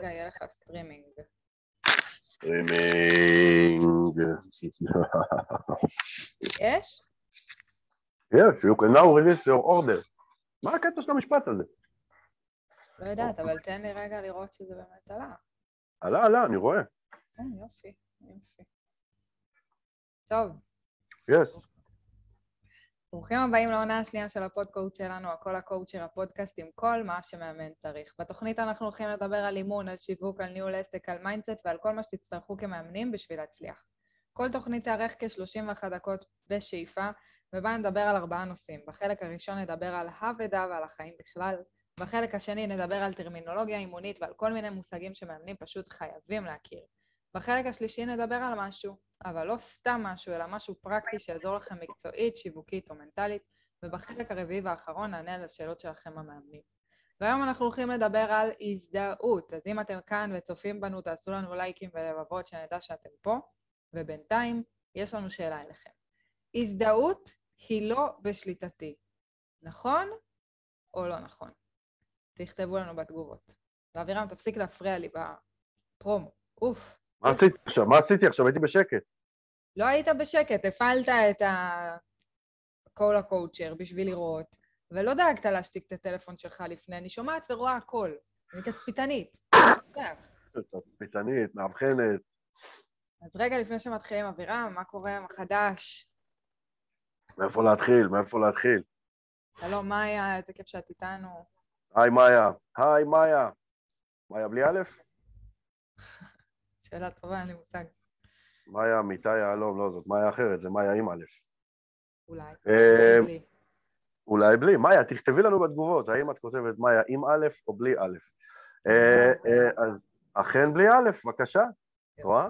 רגע יהיה לך סטרימינג. סטרימינג. יש? Yes, you can now release your order. מה הקטע של המשפט הזה? לא יודעת, אבל תן לי רגע לראות שזה באמת עלה. עלה, עלה, אני רואה. כן, יופי, יופי. טוב, yes. ברוכים הבאים לעונה השנייה של הפודקאסט שלנו, הכל הקואוצ'ר, הפודקאסט עם כל מה שמאמן צריך. בתוכנית אנחנו הולכים לדבר על אימון, על שיווק, על ניהול עסק, על mindset ועל כל מה שתצטרכו כמאמנים בשביל להצליח. כל תוכנית תארך כ-31 דקות בשאיפה, ובה נדבר על ארבעה נושאים. בחלק הראשון נדבר על האבדה ועל החיים בכלל, בחלק השני נדבר על טרמינולוגיה אימונית ועל כל מיני מושגים שמאמנים פשוט חייבים להכיר. בחלק השלישי נדבר על משהו, אבל לא סתם משהו, אלא משהו פרקטי שיעזור לכם מקצועית, שיווקית או מנטלית, ובחלק הרביעי והאחרון נענה על השאלות שלכם המאמנים. והיום אנחנו הולכים לדבר על הזדהות, אז אם אתם כאן וצופים בנו, תעשו לנו לייקים ולבבות שנדע שאתם פה, ובינתיים יש לנו שאלה אליכם. הזדהות היא לא בשליטתי, נכון או לא נכון? תכתבו לנו בתגובות. ואבירם, תפסיק להפריע לי בפרומו. אוף. מה עשיתי עכשיו? מה עשיתי עכשיו? הייתי בשקט. לא היית בשקט, הפעלת את ה-call הקואוצ'ר בשביל לראות, ולא דאגת להשתיק את הטלפון שלך לפני, אני שומעת ורואה הכל. אני תצפיתנית. תצפיתנית, מאבחנת. אז רגע לפני שמתחילים, אבירם, מה קורה? מה חדש? מאיפה להתחיל? מאיפה להתחיל? שלום, מאיה, איזה כיף שאת איתנו. היי מאיה. היי מאיה. מאיה בלי א'? שאלה טובה, אין לי מושג. מאיה אמיתי יהלום, לא, זאת מאיה אחרת, זה מאיה עם א'. אולי. אה, אולי בלי. מאיה, תכתבי לנו בתגובות, האם את כותבת מאיה עם א' או בלי א'. אה, אה, אז אכן בלי א', בבקשה. רואה?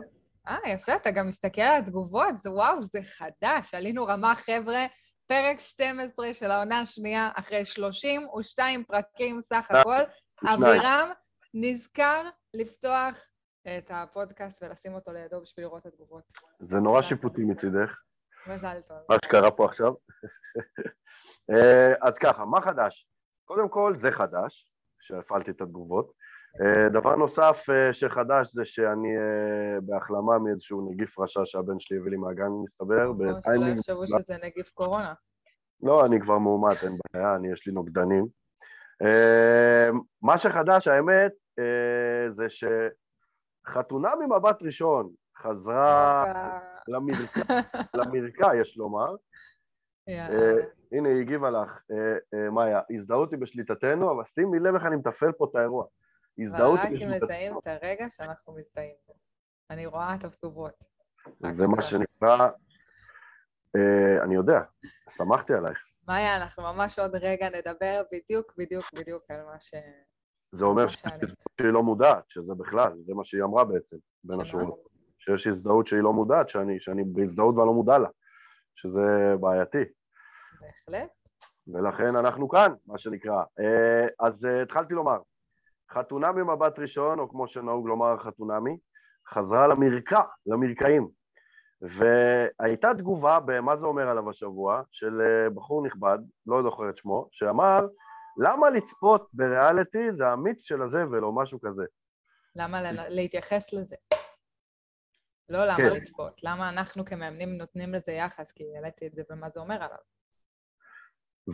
אה, יפה, אתה גם מסתכל על התגובות, זה וואו, זה חדש. עלינו רמה, חבר'ה, פרק 12 של העונה השנייה, אחרי 32 פרקים סך הכל. אבירם נזכר לפתוח את הפודקאסט ולשים אותו לידו בשביל לראות את התגובות. זה נורא שיפוטי מצידך. מזל טוב. מה שקרה פה עכשיו. אה, אז ככה, מה חדש? קודם כל, זה חדש, שהפעלתי את התגובות. אה, דבר נוסף אה, שחדש זה שאני בהחלמה מאיזשהו נגיף רשע שהבן שלי הביא לי מהגן, מסתבר. כמו שלא יחשבו שזה נגיף קורונה. לא, אני כבר מאומת, אין בעיה, אני, יש לי נוגדנים. מה שחדש, האמת, זה שחתונה ממבט ראשון חזרה למרקע, למרקע, יש לומר. אה, הנה, היא הגיבה לך, אה, אה, מאיה, הזדהות היא בשליטתנו, אבל שימי לב איך אני מתפעל פה את האירוע. הזדהות רק היא אם מזהים בשליטתנו. את הרגע שאנחנו מזדהים בו. אני רואה את הכתובות. זה מה שנקרא, אני יודע, שמחתי עלייך. מאיה, אנחנו ממש עוד רגע נדבר בדיוק, בדיוק, בדיוק על מה ש... זה אומר שהיא לא מודעת, שזה בכלל, זה מה שהיא אמרה בעצם, בין? השורות. שיש הזדהות שהיא לא מודעת, שאני, שאני בהזדהות ואני לא מודע לה, שזה בעייתי. בהחלט. ולכן אנחנו כאן, מה שנקרא. אה, אז אה, התחלתי לומר, חתונה ממבט ראשון, או כמו שנהוג לומר חתונמי, חזרה למרקע, למרקעים. והייתה תגובה, במה זה אומר עליו השבוע, של אה, בחור נכבד, לא זוכר את שמו, שאמר, למה לצפות בריאליטי זה המיץ של הזבל או משהו כזה. למה להתייחס לזה? לא למה כן. לצפות, למה אנחנו כמאמנים נותנים לזה יחס, כי העליתי את זה במה זה אומר עליו.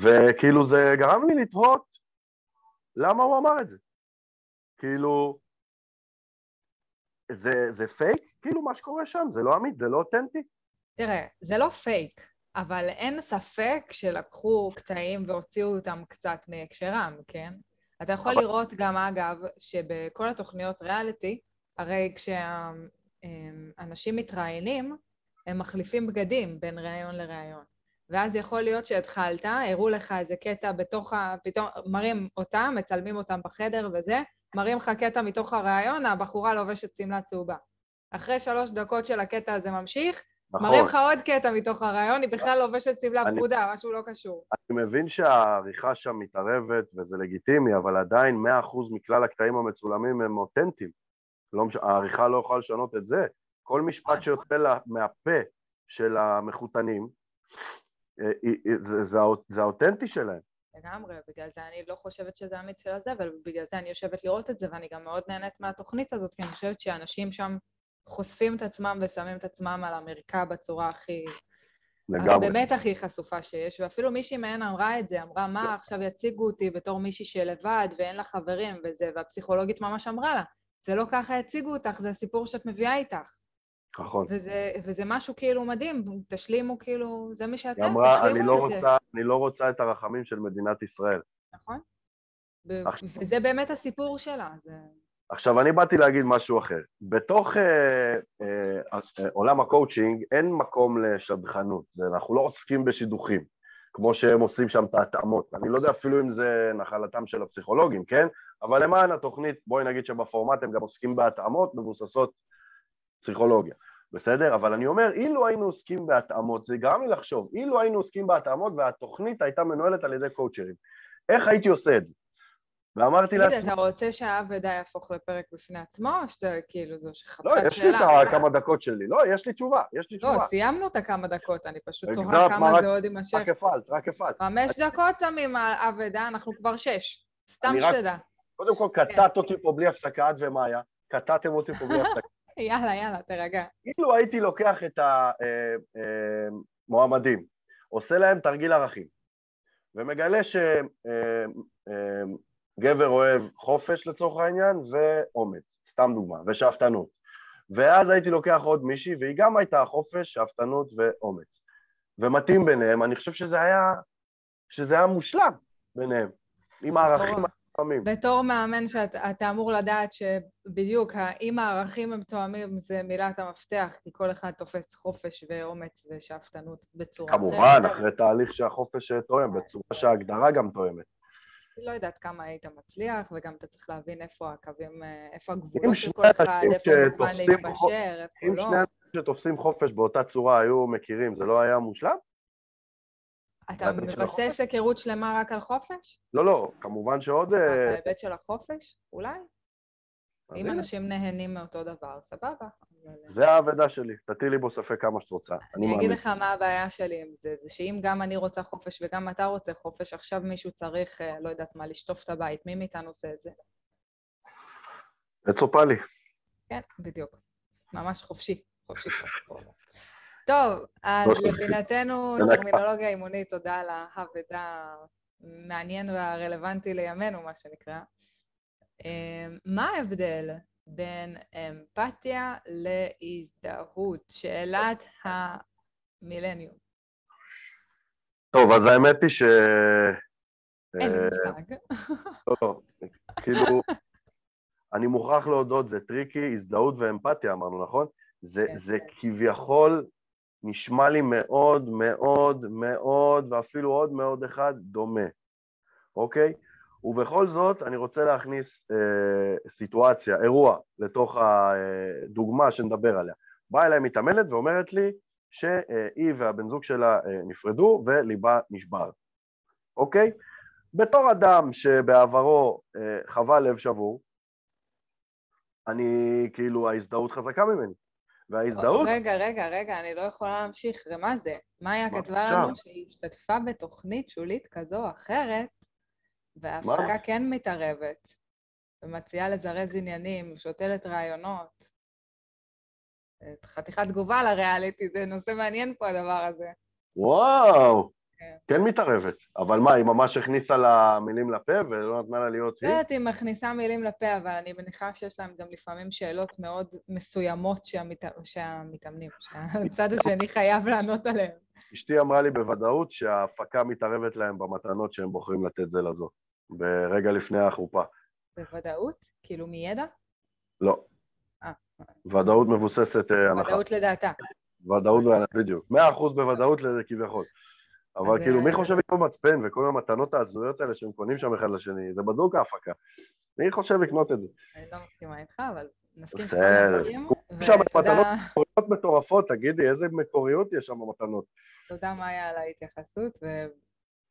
וכאילו זה גרם לי לתהות למה הוא אמר את זה. כאילו, זה, זה פייק? כאילו מה שקורה שם, זה לא אמיתי, זה לא אותנטי? תראה, זה לא פייק, אבל אין ספק שלקחו קטעים והוציאו אותם קצת מהקשרם, כן? אתה יכול אבל- לראות גם, אגב, שבכל התוכניות ריאליטי, הרי כשאנשים מתראיינים, הם מחליפים בגדים בין ראיון לראיון. ואז יכול להיות שהתחלת, הראו לך איזה קטע בתוך ה... פתאום מראים אותם, מצלמים אותם בחדר וזה, מראים לך קטע מתוך הראיון, הבחורה לובשת שמלה צהובה. אחרי שלוש דקות של הקטע הזה ממשיך, נכון. מראים לך עוד קטע מתוך הראיון, היא בכלל לובשת אני- פרודה, משהו לא קשור. אני מבין שהעריכה שם מתערבת וזה לגיטימי, אבל עדיין 100% מכלל הקטעים המצולמים הם אותנטיים. לא מש... העריכה לא יכולה לשנות את זה. כל משפט שיוצא לה, מהפה של המחותנים, אה, אה, אה, זה, זה, האות- זה האותנטי שלהם. לגמרי, בגלל זה אני לא חושבת שזה המיץ של הזבל, ובגלל זה אני יושבת לראות את זה, ואני גם מאוד נהנית מהתוכנית הזאת, כי אני חושבת שאנשים שם חושפים את עצמם ושמים את עצמם על המרקע בצורה הכי... לגמרי. באמת הכי חשופה שיש, ואפילו מישהי מהן אמרה את זה, אמרה, מה, עכשיו יציגו אותי בתור מישהי שלבד ואין לה חברים וזה, והפסיכולוגית ממש אמרה לה, זה לא ככה יציגו אותך, זה הסיפור שאת מביאה איתך. נכון. וזה, וזה משהו כאילו מדהים, תשלימו כאילו, זה מי שאתם, היא אמרה, תשלימו אני לא את זה. רוצה, אני לא רוצה את הרחמים של מדינת ישראל. נכון? עכשיו- וזה באמת הסיפור שלה, זה... עכשיו, אני באתי להגיד משהו אחר. בתוך אה, אה, אה, עולם הקואוצ'ינג אין מקום לשדכנות, אנחנו לא עוסקים בשידוכים, כמו שהם עושים שם את ההתאמות. אני לא יודע אפילו אם זה נחלתם של הפסיכולוגים, כן? אבל למען התוכנית, בואי נגיד שבפורמט הם גם עוסקים בהתאמות מבוססות פסיכולוגיה, בסדר? אבל אני אומר, אילו היינו עוסקים בהתאמות, זה גרם לי לחשוב, אילו היינו עוסקים בהתאמות והתוכנית הייתה מנוהלת על ידי קואוצ'רים, איך הייתי עושה את זה? ואמרתי תגיד, לעצמי, אתה רוצה שהאב ודאי יהפוך לפרק בפני עצמו, או שאתה כאילו, זו לא, שאלה? יש לי את הכמה דקות שלי. לא, יש לי תשובה, יש לי לא, תשובה. סיימנו את הכמה דקות, אני פשוט תוהה מה, כמה זה עוד יימשך. רק הפעלת, רק הפעלת. חמש דקות שמים אבדה, אנחנו כבר שש. סתם שתדע. קודם כל, קטעת אותי פה בלי הפסקה, את ומאיה. קטעתם אותי פה בלי הפסקה. יאללה, יאללה, תירגע. אילו הייתי לוקח את המועמדים, עושה להם תרגיל ערכים, ומגלה שגבר אוהב חופש לצורך העניין, ואומץ, סתם דוגמה, ושאפתנות. ואז הייתי לוקח עוד מישהי, והיא גם הייתה חופש, שאפתנות ואומץ. ומתאים ביניהם, אני חושב שזה היה, שזה היה מושלם ביניהם, עם הערכים המתואמים. בתור מאמן שאתה אתה אמור לדעת שבדיוק, אם הערכים הם תואמים, זה מילת המפתח, כי כל אחד תופס חופש ואומץ ושאפתנות בצורה כמובן. אחרי תהליך שהחופש תואם, בצורה שההגדרה גם תואמת. לא יודעת כמה היית מצליח, וגם אתה צריך להבין איפה הקווים, אה, איפה אם הגבולות של כל אחד, איפה מוכן להתפשר, איפה אם לא. שני אנשים שתופסים חופש באותה צורה היו מכירים, זה לא היה מושלם? אתה בהיבט מבסס היכרות שלמה רק על חופש? לא, לא, כמובן שעוד... רק אה, בהיבט של החופש? אולי. אם אנשים נהנים מאותו דבר, סבבה. אה, זה האבדה שלי, תטילי בו ספק כמה שאת רוצה. אני אגיד. לך מה הבעיה שלי עם זה, זה שאם גם אני רוצה חופש וגם אתה רוצה חופש, עכשיו מישהו צריך, אה, לא יודעת מה, לשטוף את הבית. מי מאיתנו עושה את זה? צופה לי. כן, בדיוק. ממש חופשי. חופשי. טוב, אז לא זה נקפא. טרמינולוגיה אימונית, תודה על האבדה מעניין והרלוונטי לימינו, מה שנקרא. אה, מה ההבדל בין אמפתיה להזדהות? שאלת המילניום. טוב, אז האמת היא ש... אין לי מושג. לא, כאילו, אני מוכרח להודות, זה tricky, הזדהות ואמפתיה אמרנו, נכון? זה, כן. זה כביכול נשמע לי מאוד מאוד מאוד, ואפילו עוד מאוד אחד, דומה, אוקיי? ובכל זאת, אני רוצה להכניס אה, סיטואציה, אירוע, לתוך הדוגמה שנדבר עליה. באה אליי מתעמלת ואומרת לי שהיא והבן זוג שלה אה, נפרדו וליבה נשבר, אוקיי? בתור אדם שבעברו אה, חווה לב שבור, אני, כאילו, ההזדהות חזקה ממני. וההזדהות, רגע, רגע, רגע, אני לא יכולה להמשיך. ומה זה? מאיה כתבה? לנו שהיא השתתפה בתוכנית שולית כזו או אחרת, וההפקה כן מתערבת, ומציעה לזרז עניינים, שותלת רעיונות. חתיכת תגובה לריאליטי, זה נושא מעניין פה הדבר הזה. וואו, כן. כן מתערבת. אבל מה, היא ממש הכניסה לה מילים לפה ולא נתנה לה להיות לא היא? יודעת אם מכניסה מילים לפה, אבל אני מניחה שיש להם גם לפעמים שאלות מאוד מסוימות שהמת... שהמתאמנים, שהצד השני חייב לענות עליהן. אשתי אמרה לי בוודאות שההפקה מתערבת להם במתנות שהם בוחרים לתת זה לזו, ברגע לפני החופה. בוודאות? כאילו מידע? לא. אה. ודאות מבוססת אה, הנחה. ודאות לדעתה. ודאות, בדיוק. מאה אחוז בוודאות לזה כביכול. אבל כאילו, מי אה, חושב לקנות מצפן וכל המתנות ההזויות האלה שהם קונים שם אחד לשני? זה בדוק ההפקה. מי חושב לקנות את זה? אני לא מסכימה איתך, אבל נסכים. שאתה מסכים. שם מקוריות מטורפות, תגידי, איזה מקוריות יש שם במתנות. תודה, מאיה, על ההתייחסות,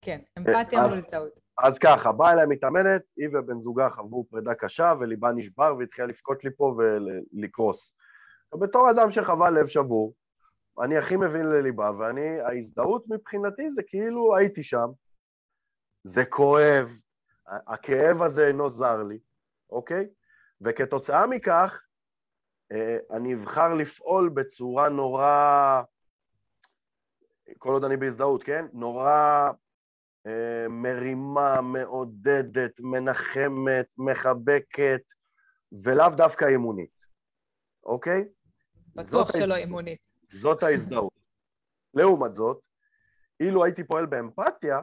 וכן, אמפתיה אז- מול טעות. אז ככה, באה אליי מתאמנת, היא ובן זוגה חוו פרידה קשה וליבה נשבר והתחילה לבכות לי פה ולקרוס. ובתור אדם שחווה לב שבור, אני הכי מבין לליבה, ואני, ההזדהות מבחינתי זה כאילו הייתי שם, זה כואב, הכאב הזה אינו זר לי, אוקיי? וכתוצאה מכך, אה, אני אבחר לפעול בצורה נורא, כל עוד אני בהזדהות, כן? נורא אה, מרימה, מעודדת, מנחמת, מחבקת, ולאו דווקא אימונית, אוקיי? בטוח שלא ההז... אימונית. זאת ההזדהות. לעומת זאת, אילו הייתי פועל באמפתיה,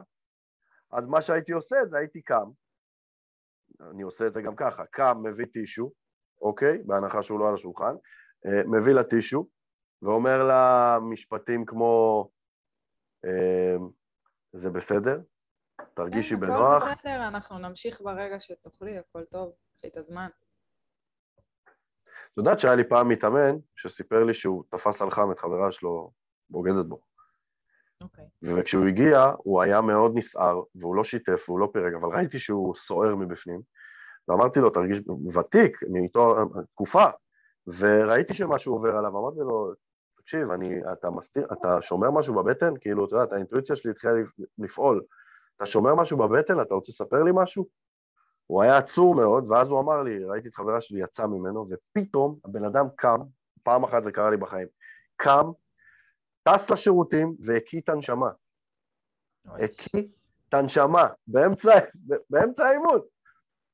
אז מה שהייתי עושה זה הייתי קם, אני עושה את זה גם ככה, קם, מביא טישו, אוקיי? בהנחה שהוא לא על השולחן, אה, מביא לה טישו, ואומר לה משפטים כמו, אה, זה בסדר, תרגישי בנוח. הכל בסדר, אנחנו נמשיך ברגע שתוכלי, הכל טוב, קחי את הזמן. את יודעת שהיה לי פעם מתאמן שסיפר לי שהוא תפס על חם את חברה שלו בוגדת בו. אוקיי. Okay. וכשהוא הגיע, הוא היה מאוד נסער, והוא לא שיתף, והוא לא פירק, אבל ראיתי שהוא סוער מבפנים, ואמרתי לו, תרגיש, ותיק, אני איתו תקופה, וראיתי שמשהו עובר עליו, אמרתי לו, תקשיב, אני, אתה מסתיר, אתה שומר משהו בבטן? כאילו, אתה יודע, האינטואיציה שלי התחילה לפעול. אתה שומר משהו בבטן? אתה רוצה לספר לי משהו? הוא היה עצור מאוד, ואז הוא אמר לי, ראיתי את חברה שלי יצא ממנו, ופתאום הבן אדם קם, פעם אחת זה קרה לי בחיים, קם, טס לשירותים והקיא את הנשמה. הקיא את הנשמה, באמצע, באמצע האימון.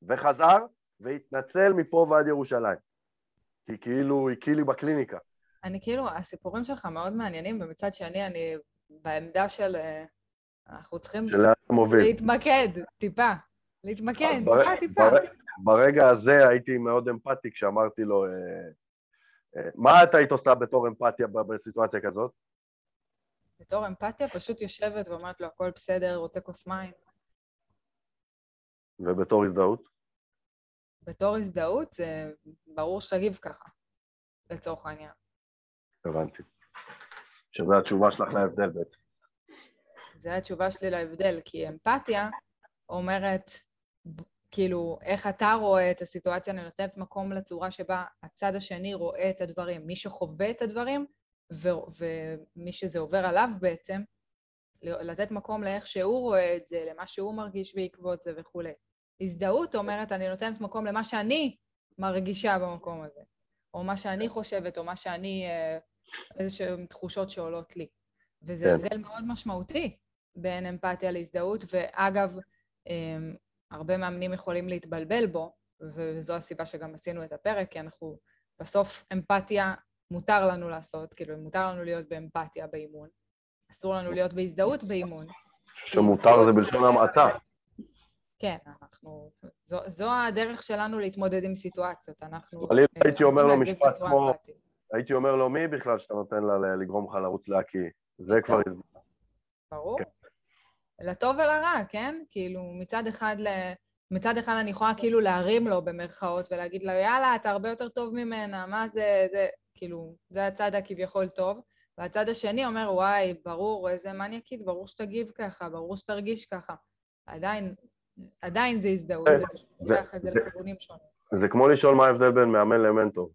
וחזר והתנצל מפה ועד ירושלים. כי כאילו הקיא לי בקליניקה. אני כאילו, הסיפורים שלך מאוד מעניינים, ומצד שני אני בעמדה של... אנחנו צריכים להתמקד, טיפה. להתמקד, טיפה, טיפה. ברגע הזה הייתי מאוד אמפתי כשאמרתי לו, אה, אה, מה את היית עושה בתור אמפתיה בסיטואציה כזאת? בתור אמפתיה פשוט יושבת ואומרת לו, הכל בסדר, רוצה כוס מים. ובתור הזדהות? בתור הזדהות זה ברור שתגיב ככה, לצורך העניין. הבנתי. שזו התשובה שלך להבדל בעצם. זו התשובה שלי להבדל, כי אמפתיה אומרת, כאילו, איך אתה רואה את הסיטואציה, אני נותנת מקום לצורה שבה הצד השני רואה את הדברים. מי שחווה את הדברים, ו- ומי שזה עובר עליו בעצם, לתת מקום לאיך שהוא רואה את זה, למה שהוא מרגיש בעקבות זה וכולי. הזדהות אומרת, אני נותנת מקום למה שאני מרגישה במקום הזה, או מה שאני חושבת, או מה שאני... אה, איזשהן תחושות שעולות לי. וזה כן. הבדל מאוד משמעותי בין אמפתיה להזדהות, ואגב, אמ, הרבה מאמנים יכולים להתבלבל בו, וזו הסיבה שגם עשינו את הפרק, כי אנחנו, בסוף אמפתיה מותר לנו לעשות, כאילו, מותר לנו להיות באמפתיה באימון. אסור לנו להיות בהזדהות באימון. שמותר זה בלשון המעטה. כן, אנחנו... זו, זו הדרך שלנו להתמודד עם סיטואציות. אנחנו... אבל אם הייתי אומר לו משפט כמו... הייתי אומר לו, מי בכלל שאתה נותן לה לגרום לך לרוץ להקיא? זה כבר הזדמנות. ברור. לטוב ולרע, כן? כאילו, מצד אחד, ל... מצד אחד אני יכולה כאילו להרים לו במרכאות ולהגיד לו, יאללה, אתה הרבה יותר טוב ממנה, מה זה, זה, כאילו, זה הצד הכביכול טוב. והצד השני אומר, וואי, ברור, איזה מניאקית, ברור שתגיב ככה, ברור שתרגיש ככה. עדיין, עדיין זה הזדהות, זה פשוט לוקח את זה לכיוונים שונים. זה כמו לשאול מה ההבדל בין מאמן למנטור,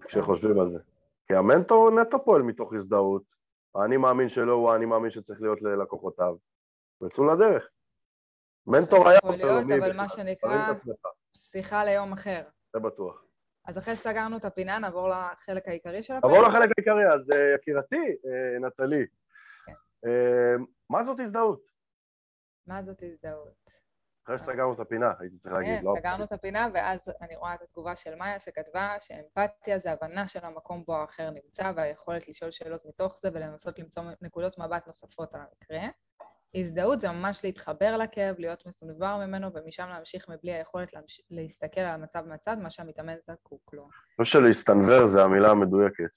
כשחושבים על זה. כי המנטור נטו פועל מתוך הזדהות, האני מאמין שלו הוא האני מאמין שצריך להיות ללקוחותיו, ויצאו לדרך. מנטור היה... יכול להיות, אבל מה שנקרא, שיחה ליום אחר. זה בטוח. אז אחרי שסגרנו את הפינה, נעבור לחלק העיקרי של הפרק. נעבור לחלק העיקרי, אז אה, יקירתי, אה, נטלי, כן. אה, מה זאת הזדהות? מה זאת הזדהות? אחרי שסגרנו את הפינה, הייתי צריך להגיד, כן, לא? כן, סגרנו את הפינה, ואז אני רואה את התגובה של מאיה שכתבה שאמפתיה זה הבנה של המקום בו האחר נמצא, והיכולת לשאול שאלות מתוך זה ולנסות למצוא נקודות מבט נוספות על המקרה. הזדהות זה ממש להתחבר לכאב, להיות מסונבר ממנו, ומשם להמשיך מבלי היכולת להמש... להסתכל על המצב מהצד, מה שהמתאמן זקוק לו. לא שלהסתנוור זה המילה המדויקת.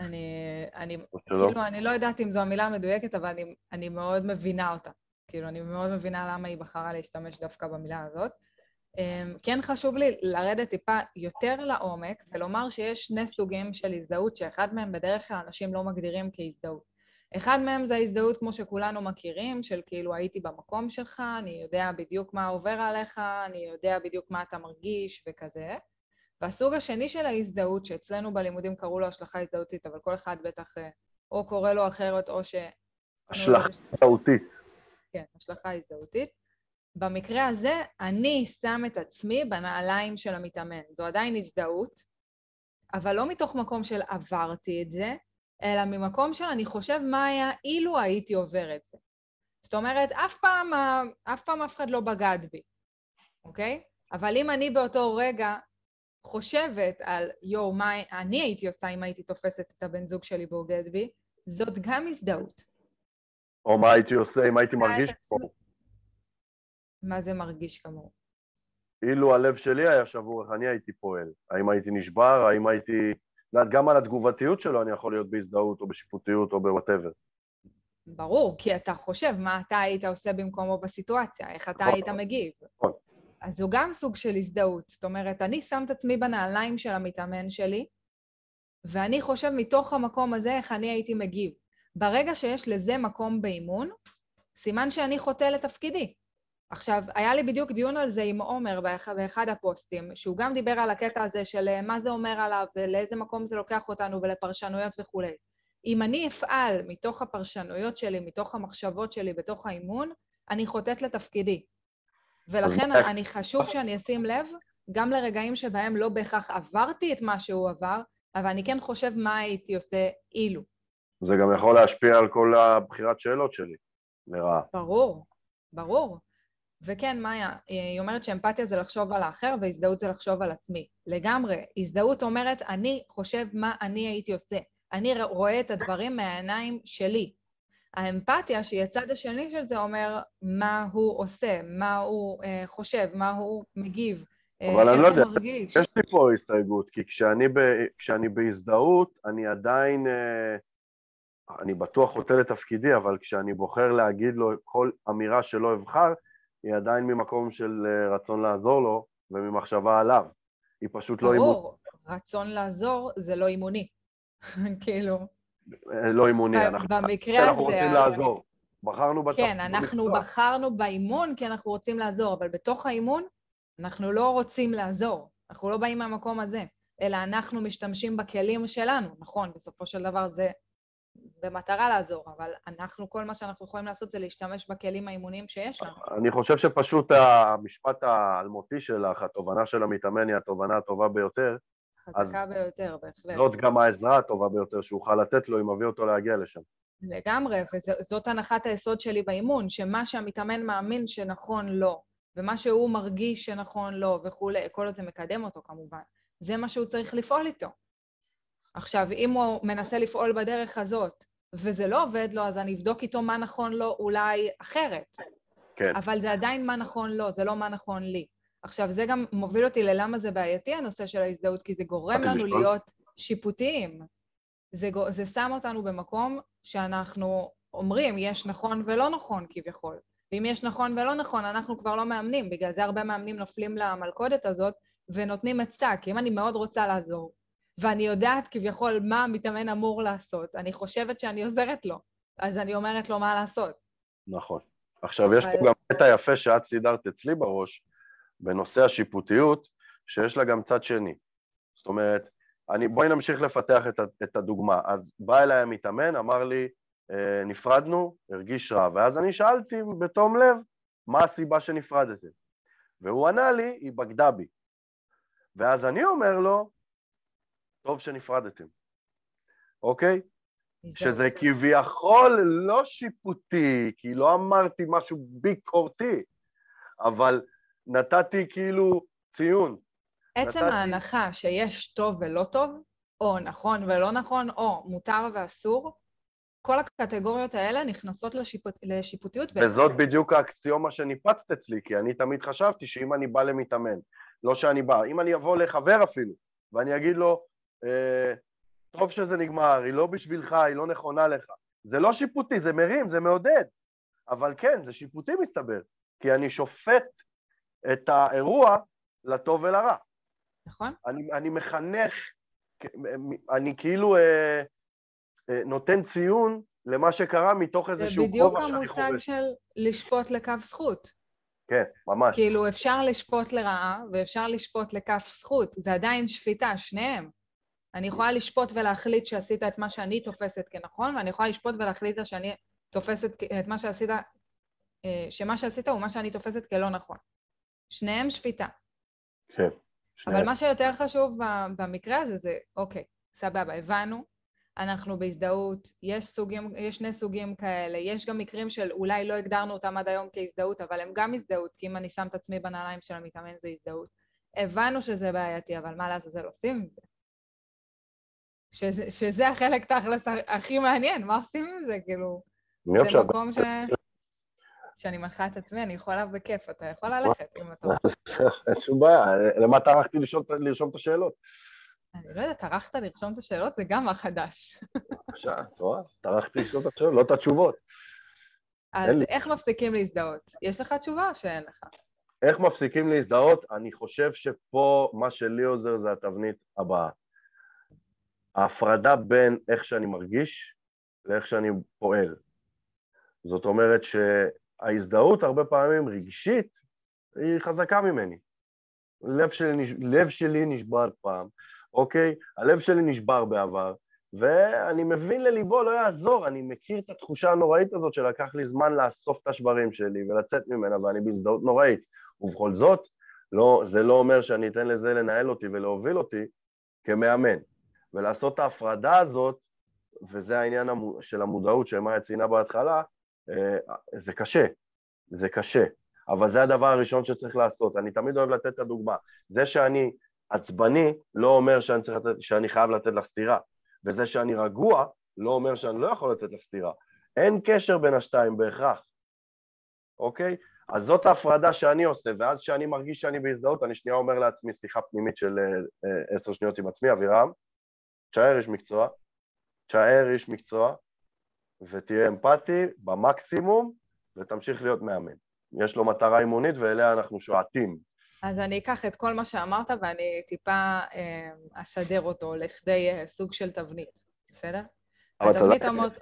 אני, אני, כאילו, אני לא יודעת אם זו המילה המדויקת, אבל אני, אני מאוד מבינה אותה. כאילו, אני מאוד מבינה למה היא בחרה להשתמש דווקא במילה הזאת. אמ, כן חשוב לי לרדת טיפה יותר לעומק ולומר שיש שני סוגים של הזדהות, שאחד מהם בדרך כלל אנשים לא מגדירים כהזדהות. אחד מהם זה ההזדהות כמו שכולנו מכירים, של כאילו הייתי במקום שלך, אני יודע בדיוק מה עובר עליך, אני יודע בדיוק מה אתה מרגיש וכזה. והסוג השני של ההזדהות, שאצלנו בלימודים קראו לו השלכה הזדהותית, אבל כל אחד בטח אה, או קורא לו אחרת או ש... השלכה הזדהותית. כן, השלכה הזדהותית. במקרה הזה, אני שם את עצמי בנעליים של המתאמן. זו עדיין הזדהות, אבל לא מתוך מקום של עברתי את זה, אלא ממקום של אני חושב מה היה אילו הייתי עובר את זה. זאת אומרת, אף פעם, אף פעם אף אחד לא בגד בי, אוקיי? אבל אם אני באותו רגע חושבת על יואו, מה אני הייתי עושה אם הייתי תופסת את הבן זוג שלי בוגד בי, זאת גם הזדהות. או מה הייתי עושה אם הייתי מרגיש כמוהו. מה זה מרגיש כמוהו? אילו הלב שלי היה שבור, איך אני הייתי פועל? האם הייתי נשבר? האם הייתי... יודעת, גם על התגובתיות שלו אני יכול להיות בהזדהות או בשיפוטיות או בוואטאבר. ברור, כי אתה חושב מה אתה היית עושה במקומו בסיטואציה, איך אתה נכון. היית מגיב. נכון. אז זו גם סוג של הזדהות. זאת אומרת, אני שם את עצמי בנעליים של המתאמן שלי, ואני חושב מתוך המקום הזה איך אני הייתי מגיב. ברגע שיש לזה מקום באימון, סימן שאני חוטא לתפקידי. עכשיו, היה לי בדיוק דיון על זה עם עומר באחד הפוסטים, שהוא גם דיבר על הקטע הזה של אה, מה זה אומר עליו ולאיזה מקום זה לוקח אותנו ולפרשנויות וכולי. אם אני אפעל מתוך הפרשנויות שלי, מתוך המחשבות שלי, בתוך האימון, אני חוטאת לתפקידי. ולכן אני חשוב שאני אשים לב גם לרגעים שבהם לא בהכרח עברתי את מה שהוא עבר, אבל אני כן חושב מה הייתי עושה אילו. זה גם יכול להשפיע על כל הבחירת שאלות שלי, לרעה. ברור, ברור. וכן, מאיה, היא אומרת שאמפתיה זה לחשוב על האחר והזדהות זה לחשוב על עצמי. לגמרי. הזדהות אומרת, אני חושב מה אני הייתי עושה. אני רואה את הדברים מהעיניים שלי. האמפתיה, שהיא הצד השני של זה, אומר מה הוא עושה, מה הוא אה, חושב, מה הוא מגיב, אה, אבל אני לא יודע, מרגיש. יש לי פה הסתייגות, כי כשאני, ב, כשאני בהזדהות, אני עדיין, אה, אני בטוח חוטא לתפקידי, אבל כשאני בוחר להגיד לו כל אמירה שלא אבחר, היא עדיין ממקום של אה, רצון לעזור לו וממחשבה עליו. היא פשוט לא אימונית. ברור, רצון לעזור זה לא אימוני. כאילו... אה, לא אימוני, אנחנו, במקרה הזה... אנחנו רוצים לעזור. בחרנו בתפקיד. כן, אנחנו בחרנו באימון כי אנחנו רוצים לעזור, אבל בתוך האימון אנחנו לא רוצים לעזור. אנחנו לא באים מהמקום הזה, אלא אנחנו משתמשים בכלים שלנו. נכון, בסופו של דבר זה במטרה לעזור, אבל אנחנו, כל מה שאנחנו יכולים לעשות זה להשתמש בכלים האימוניים שיש לנו. אני חושב שפשוט המשפט האלמותי שלך, התובנה של המתאמן היא התובנה הטובה ביותר. חזקה ביותר, בהחלט. זאת גם העזרה הטובה ביותר שאוכל לתת לו אם אביא אותו להגיע לשם. לגמרי, וזאת הנחת היסוד שלי באימון, שמה שהמתאמן מאמין שנכון לו, ומה שהוא מרגיש שנכון לו וכולי, כל עוד זה מקדם אותו כמובן, זה מה שהוא צריך לפעול איתו. עכשיו, אם הוא מנסה לפעול בדרך הזאת, וזה לא עובד לו, אז אני אבדוק איתו מה נכון לו אולי אחרת. כן. אבל זה עדיין מה נכון לו, זה לא מה נכון לי. עכשיו, זה גם מוביל אותי ללמה זה בעייתי, הנושא של ההזדהות, כי זה גורם לנו לשאול? להיות שיפוטיים. זה, זה שם אותנו במקום שאנחנו אומרים, יש נכון ולא נכון כביכול. ואם יש נכון ולא נכון, אנחנו כבר לא מאמנים. בגלל זה הרבה מאמנים נופלים למלכודת הזאת ונותנים עצה, כי אם אני מאוד רוצה לעזור, ואני יודעת כביכול מה המתאמן אמור לעשות. אני חושבת שאני עוזרת לו, אז אני אומרת לו מה לעשות. נכון. עכשיו, יש פה גם קטע יפה שאת סידרת אצלי בראש, בנושא השיפוטיות, שיש לה גם צד שני. זאת אומרת, אני, בואי נמשיך לפתח את, את הדוגמה. אז בא אליי המתאמן, אמר לי, אה, נפרדנו, הרגיש רע, ואז אני שאלתי בתום לב, מה הסיבה שנפרדתם? והוא ענה לי, היא בגדה בי. ואז אני אומר לו, טוב שנפרדתם, אוקיי? שזה כביכול לא שיפוטי, כי לא אמרתי משהו ביקורתי, אבל נתתי כאילו ציון. עצם נתתי... ההנחה שיש טוב ולא טוב, או נכון ולא נכון, או מותר ואסור, כל הקטגוריות האלה נכנסות לשיפוט... לשיפוטיות. וזאת בעצם. בדיוק האקסיומה שניפצת אצלי, כי אני תמיד חשבתי שאם אני בא למתאמן, לא שאני בא, אם אני אבוא לחבר אפילו, ואני אגיד לו, טוב שזה נגמר, היא לא בשבילך, היא לא נכונה לך. זה לא שיפוטי, זה מרים, זה מעודד. אבל כן, זה שיפוטי מסתבר, כי אני שופט את האירוע לטוב ולרע. נכון. אני, אני מחנך, אני כאילו אה, אה, נותן ציון למה שקרה מתוך איזשהו כובע שאני חווה. זה בדיוק המושג של לשפוט לקו זכות. כן, ממש. כאילו, אפשר לשפוט לרעה ואפשר לשפוט לכף זכות, זה עדיין שפיטה, שניהם. אני יכולה לשפוט ולהחליט שעשית את מה שאני תופסת כנכון, ואני יכולה לשפוט ולהחליט שאני תופסת את מה שעשית אה, שמה שעשית הוא מה שאני תופסת כלא נכון. שניהם שפיטה. כן. אבל מה שיותר חשוב במקרה הזה זה, אוקיי, סבבה, הבנו, אנחנו בהזדהות, יש, סוגים, יש שני סוגים כאלה, יש גם מקרים של אולי לא הגדרנו אותם עד היום כהזדהות, אבל הם גם הזדהות, כי אם אני שם את עצמי בנעליים של המתאמן זה הזדהות. הבנו שזה בעייתי, אבל מה לעזאזל עושים עם זה? שזה, שזה החלק תכלס הכי מעניין, מה עושים עם זה? כאילו, זה מקום ש... שאני מנחה את עצמי, אני יכולה בכיף, אתה יכול ללכת אם אתה רוצה. אין שום בעיה, למה טרחתי לרשום את השאלות? אני לא יודעת, טרחת לרשום את השאלות? זה גם החדש. את רואה? טרחתי לרשום את השאלות, לא את התשובות. אז איך מפסיקים להזדהות? יש לך תשובה או שאין לך? איך מפסיקים להזדהות? אני חושב שפה מה שלי עוזר זה התבנית הבאה. ההפרדה בין איך שאני מרגיש לאיך שאני פועל. זאת אומרת שההזדהות הרבה פעמים רגשית היא חזקה ממני. לב שלי, לב שלי נשבר פעם, אוקיי? הלב שלי נשבר בעבר, ואני מבין לליבו, לא יעזור, אני מכיר את התחושה הנוראית הזאת שלקח לי זמן לאסוף את השברים שלי ולצאת ממנה, ואני בהזדהות נוראית. ובכל זאת, לא, זה לא אומר שאני אתן לזה לנהל אותי ולהוביל אותי כמאמן. ולעשות את ההפרדה הזאת, וזה העניין של המודעות שמאיה ציינה בהתחלה, אה, זה קשה, זה קשה, אבל זה הדבר הראשון שצריך לעשות. אני תמיד אוהב לתת את הדוגמה. זה שאני עצבני לא אומר שאני, צריך לתת, שאני חייב לתת לך סטירה, וזה שאני רגוע לא אומר שאני לא יכול לתת לך סטירה. אין קשר בין השתיים בהכרח, אוקיי? אז זאת ההפרדה שאני עושה, ואז כשאני מרגיש שאני בהזדהות, אני שנייה אומר לעצמי שיחה פנימית של אה, אה, עשר שניות עם עצמי, אבירם, תשאר איש מקצוע, תשאר איש מקצוע, ותהיה אמפתי במקסימום, ותמשיך להיות מאמן. יש לו מטרה אימונית ואליה אנחנו שועטים. אז אני אקח את כל מה שאמרת ואני טיפה אה, אסדר אותו לכדי אה, סוג של תבנית, בסדר? אבל התבנית אמרת...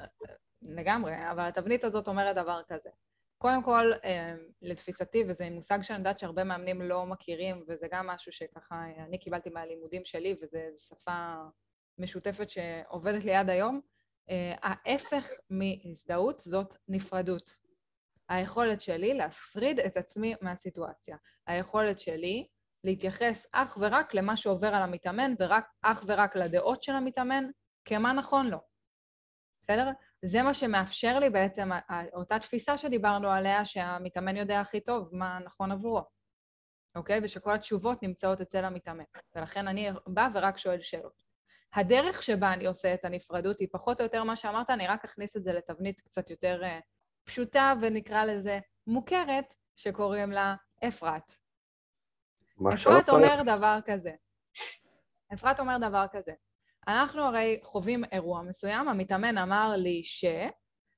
לגמרי, אבל התבנית הזאת אומרת דבר כזה. קודם כל, אה, לתפיסתי, וזה מושג שאני יודעת שהרבה מאמנים לא מכירים, וזה גם משהו שככה אני קיבלתי מהלימודים שלי, וזו שפה משותפת שעובדת לי עד היום, אה, ההפך מהזדהות זאת נפרדות. היכולת שלי להפריד את עצמי מהסיטואציה. היכולת שלי להתייחס אך ורק למה שעובר על המתאמן, ורק, אך ורק לדעות של המתאמן, כמה נכון לו. בסדר? זה מה שמאפשר לי בעצם, אותה תפיסה שדיברנו עליה, שהמתאמן יודע הכי טוב מה נכון עבורו, אוקיי? ושכל התשובות נמצאות אצל המתאמן. ולכן אני באה ורק שואל שאלות. הדרך שבה אני עושה את הנפרדות היא פחות או יותר מה שאמרת, אני רק אכניס את זה לתבנית קצת יותר uh, פשוטה ונקרא לזה מוכרת, שקוראים לה אפרת. אפרת אומר דבר כזה. אפרת אומר דבר כזה. אנחנו הרי חווים אירוע מסוים, המתאמן אמר לי ש...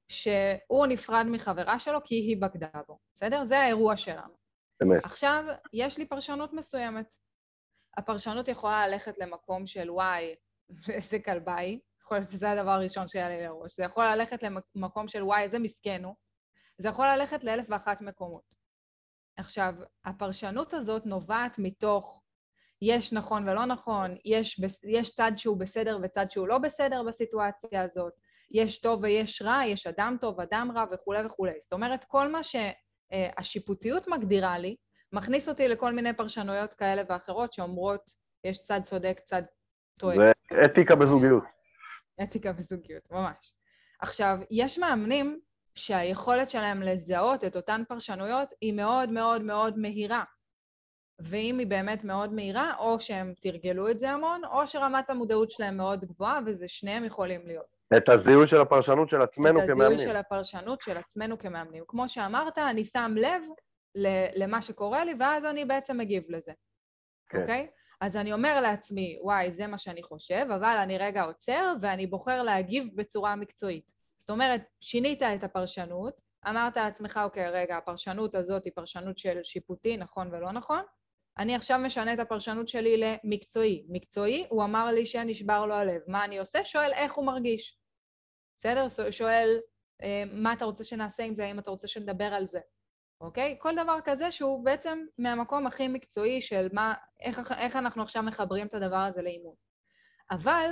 שהוא נפרד מחברה שלו כי היא בגדה בו, בסדר? זה האירוע שלנו. אמת. עכשיו, יש לי פרשנות מסוימת. הפרשנות יכולה ללכת למקום של וואי, איזה כלבה היא, יכול להיות שזה הדבר הראשון שהיה לי לראש. זה יכול ללכת למקום של וואי, איזה מסכן הוא. זה יכול ללכת לאלף ואחת מקומות. עכשיו, הפרשנות הזאת נובעת מתוך יש נכון ולא נכון, יש, יש צד שהוא בסדר וצד שהוא לא בסדר בסיטואציה הזאת, יש טוב ויש רע, יש אדם טוב, אדם רע וכולי וכולי. זאת אומרת, כל מה שהשיפוטיות מגדירה לי, מכניס אותי לכל מיני פרשנויות כאלה ואחרות שאומרות, יש צד צודק, צד טועה. זה אתיקה בזוגיות. אתיקה בזוגיות, ממש. עכשיו, יש מאמנים שהיכולת שלהם לזהות את אותן פרשנויות היא מאוד מאוד מאוד מהירה. ואם היא באמת מאוד מהירה, או שהם תרגלו את זה המון, או שרמת המודעות שלהם מאוד גבוהה, וזה שניהם יכולים להיות. את הזיהוי של הפרשנות של עצמנו כמאמנים. את הזיהוי של הפרשנות של עצמנו כמאמנים. כמו שאמרת, אני שם לב למה שקורה לי, ואז אני בעצם מגיב לזה. כן. אוקיי? אז אני אומר לעצמי, וואי, זה מה שאני חושב, אבל אני רגע עוצר ואני בוחר להגיב בצורה מקצועית. זאת אומרת, שינית את הפרשנות, אמרת לעצמך, אוקיי, רגע, הפרשנות הזאת היא פרשנות של שיפוטי, נכון ולא נכון, אני עכשיו משנה את הפרשנות שלי למקצועי. מקצועי, הוא אמר לי שנשבר לו הלב. מה אני עושה? שואל איך הוא מרגיש. בסדר? שואל אה, מה אתה רוצה שנעשה עם זה, האם אתה רוצה שנדבר על זה. אוקיי? כל דבר כזה שהוא בעצם מהמקום הכי מקצועי של מה, איך, איך אנחנו עכשיו מחברים את הדבר הזה לאימון. אבל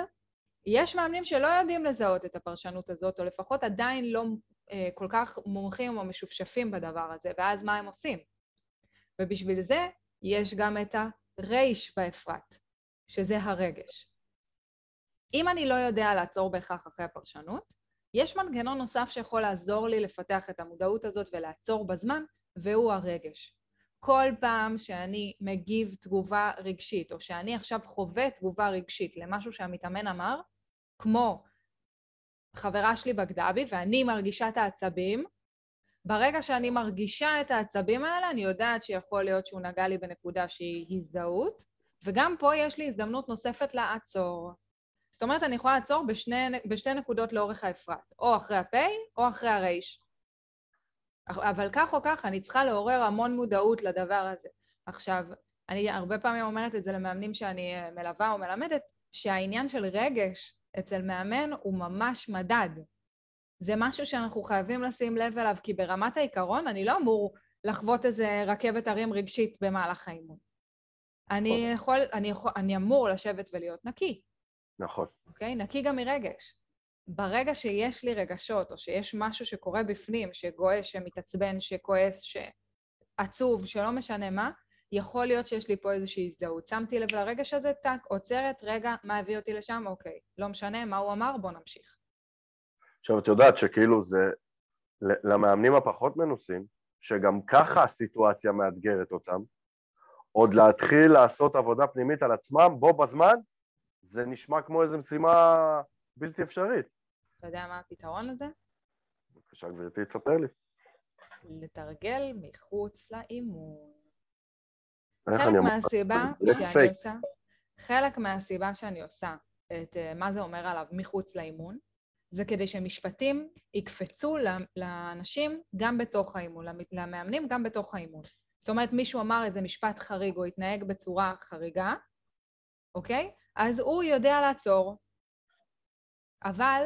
יש מאמנים שלא יודעים לזהות את הפרשנות הזאת, או לפחות עדיין לא אה, כל כך מומחים או משופשפים בדבר הזה, ואז מה הם עושים? ובשביל זה יש גם את הרייש באפרת, שזה הרגש. אם אני לא יודע לעצור בהכרח אחרי הפרשנות, יש מנגנון נוסף שיכול לעזור לי לפתח את המודעות הזאת ולעצור בזמן, והוא הרגש. כל פעם שאני מגיב תגובה רגשית, או שאני עכשיו חווה תגובה רגשית למשהו שהמתאמן אמר, כמו חברה שלי בגדה בי ואני מרגישה את העצבים, ברגע שאני מרגישה את העצבים האלה, אני יודעת שיכול להיות שהוא נגע לי בנקודה שהיא הזדהות, וגם פה יש לי הזדמנות נוספת לעצור. זאת אומרת, אני יכולה לעצור בשני, בשתי נקודות לאורך האפרת, או אחרי הפ' או אחרי הרייש. אבל כך או כך, אני צריכה לעורר המון מודעות לדבר הזה. עכשיו, אני הרבה פעמים אומרת את זה למאמנים שאני אה, מלווה או מלמדת, שהעניין של רגש אצל מאמן הוא ממש מדד. זה משהו שאנחנו חייבים לשים לב אליו, כי ברמת העיקרון אני לא אמור לחוות איזה רכבת הרים רגשית במהלך האימון. אני נכון. יכול, אני יכול, אני אמור לשבת ולהיות נקי. נכון. אוקיי? נקי גם מרגש. ברגע שיש לי רגשות, או שיש משהו שקורה בפנים, שגועש, שמתעצבן, שכועס, שעצוב, שלא משנה מה, יכול להיות שיש לי פה איזושהי הזדהות. שמתי לב לרגש הזה, טאק, עוצרת, רגע, מה הביא אותי לשם? אוקיי. לא משנה מה הוא אמר, בוא נמשיך. עכשיו, את יודעת שכאילו זה, למאמנים הפחות מנוסים, שגם ככה הסיטואציה מאתגרת אותם, עוד להתחיל לעשות עבודה פנימית על עצמם, בו בזמן, זה נשמע כמו איזו משימה בלתי אפשרית. אתה יודע מה הפתרון לזה? בבקשה, גברתי, תספר לי. לתרגל מחוץ לאימון. חלק מהסיבה שאני עושה, חלק מהסיבה שאני עושה את אה, מה זה אומר עליו מחוץ לאימון, זה כדי שמשפטים יקפצו לאנשים גם בתוך האימון, למאמנים גם בתוך האימון. זאת אומרת, מישהו אמר איזה משפט חריג או התנהג בצורה חריגה, אוקיי? אז הוא יודע לעצור. אבל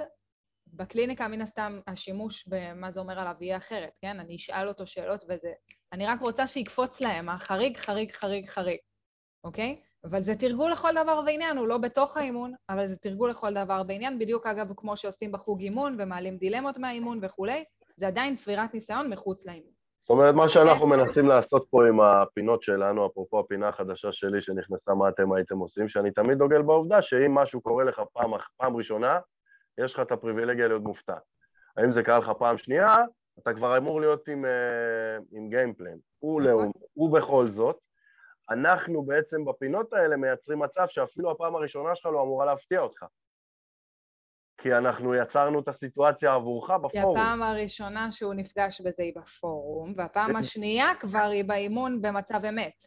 בקליניקה, מן הסתם, השימוש במה זה אומר עליו יהיה אחרת, כן? אני אשאל אותו שאלות וזה... אני רק רוצה שיקפוץ להם, החריג, חריג, חריג, חריג, אוקיי? אבל זה תרגול לכל דבר ועניין, הוא לא בתוך האימון, אבל זה תרגול לכל דבר בעניין, בדיוק אגב כמו שעושים בחוג אימון ומעלים דילמות מהאימון וכולי, זה עדיין צבירת ניסיון מחוץ לאימון. זאת אומרת, מה שאנחנו מנסים לעשות פה עם הפינות שלנו, אפרופו הפינה החדשה שלי שנכנסה, מה אתם הייתם עושים, שאני תמיד דוגל בעובדה שאם משהו קורה לך פעם, פעם ראשונה, יש לך את הפריבילגיה להיות מופתע. האם זה קרה לך פעם שנייה, אתה כבר אמור להיות עם, uh, עם גיימפלן. נכון. ובכל זאת, אנחנו בעצם בפינות האלה מייצרים מצב שאפילו הפעם הראשונה שלך לא אמורה להפתיע אותך. כי אנחנו יצרנו את הסיטואציה עבורך בפורום. כי הפעם הראשונה שהוא נפגש בזה היא בפורום, והפעם השנייה כבר היא באימון במצב אמת.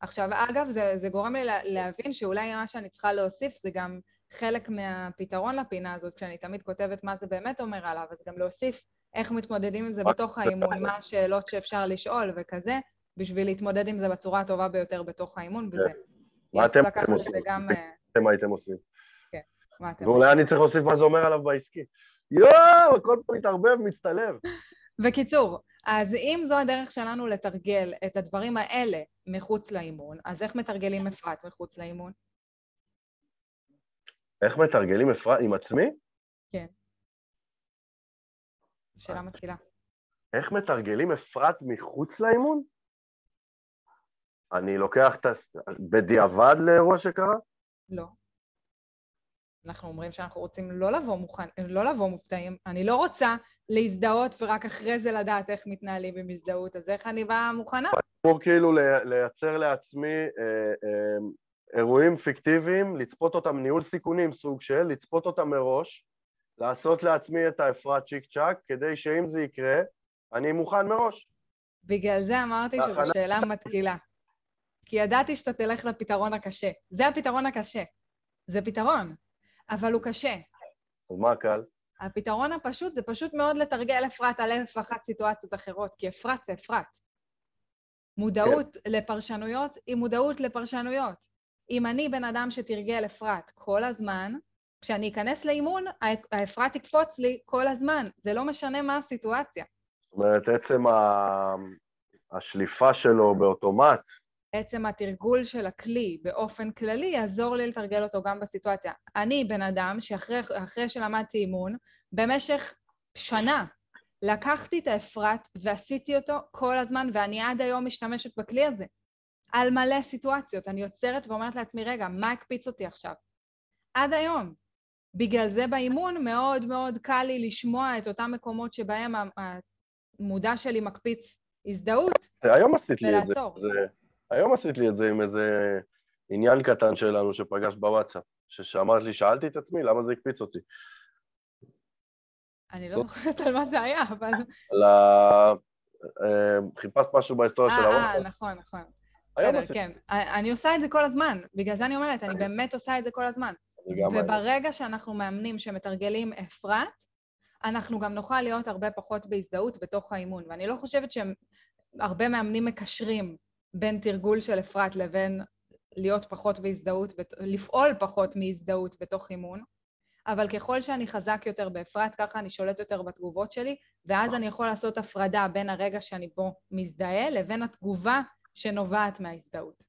עכשיו, אגב, זה, זה גורם לי להבין שאולי מה שאני צריכה להוסיף זה גם חלק מהפתרון לפינה הזאת, כשאני תמיד כותבת מה זה באמת אומר עליו, אז גם להוסיף איך מתמודדים עם זה בתוך האימון, מה השאלות שאפשר לשאול וכזה, בשביל להתמודד עם זה בצורה הטובה ביותר בתוך האימון, וזה... כן. מה אתם עושים? אה, אתם הייתם עושים. כן, מה אתם ואולי אני צריך להוסיף מה זה אומר עליו בעסקי. יואו, הכל פה מתערבב, מצטלב. בקיצור, אז אם זו הדרך שלנו לתרגל את הדברים האלה מחוץ לאימון, אז איך מתרגלים אפרת מחוץ לאימון? איך מתרגלים אפרת עם עצמי? כן. שאלה מתחילה. איך מתרגלים אפרת מחוץ לאימון? אני לוקח את ה... בדיעבד לאירוע שקרה? לא. אנחנו אומרים שאנחנו רוצים לא לבוא, מוכן, לא לבוא מופתעים. אני לא רוצה להזדהות ורק אחרי זה לדעת איך מתנהלים עם הזדהות, אז איך אני באה מוכנה? אני כאילו לייצר לעצמי אה, אה, אירועים פיקטיביים, לצפות אותם, ניהול סיכונים סוג של, לצפות אותם מראש, לעשות לעצמי את האפרת צ'יק צ'אק, כדי שאם זה יקרה, אני מוכן מראש. בגלל זה אמרתי שזו שאלה מתקילה. כי ידעתי שאתה תלך לפתרון הקשה. זה הפתרון הקשה. זה פתרון, אבל הוא קשה. אז מה הקל? הפתרון הפשוט זה פשוט מאוד לתרגל אפרת על אלף ואחת סיטואציות אחרות, כי אפרת זה אפרת. מודעות כן. לפרשנויות היא מודעות לפרשנויות. אם אני בן אדם שתרגל אפרת כל הזמן, כשאני אכנס לאימון, האפרת תקפוץ לי כל הזמן. זה לא משנה מה הסיטואציה. זאת אומרת, עצם ה... השליפה שלו באוטומט. עצם התרגול של הכלי באופן כללי יעזור לי לתרגל אותו גם בסיטואציה. אני בן אדם שאחרי שלמדתי אימון, במשך שנה לקחתי את האפרת ועשיתי אותו כל הזמן, ואני עד היום משתמשת בכלי הזה. על מלא סיטואציות. אני עוצרת ואומרת לעצמי, רגע, מה הקפיץ אותי עכשיו? עד היום. בגלל זה באימון מאוד מאוד קל לי לשמוע את אותם מקומות שבהם המודע שלי מקפיץ הזדהות היום עשית לי את זה, זה, היום עשית לי את זה עם איזה עניין קטן שלנו שפגש בוואטסאפ, שאמרת לי, שאלתי את עצמי, למה זה הקפיץ אותי? אני לא זוכרת על מה זה היה, אבל... אה, חיפשת משהו בהיסטוריה של אה, הוואטסאפ. אה, נכון, נכון. בסדר, כן. אני עושה את זה כל הזמן, בגלל זה אני אומרת, אני באמת עושה את זה כל הזמן. וברגע שאנחנו מאמנים שמתרגלים אפרת, אנחנו גם נוכל להיות הרבה פחות בהזדהות בתוך האימון. ואני לא חושבת שהרבה מאמנים מקשרים בין תרגול של אפרת לבין להיות פחות בהזדהות, לפעול פחות מהזדהות בתוך אימון. אבל ככל שאני חזק יותר באפרת, ככה אני שולט יותר בתגובות שלי, ואז אני יכול לעשות הפרדה בין הרגע שאני בו מזדהה לבין התגובה שנובעת מההזדהות.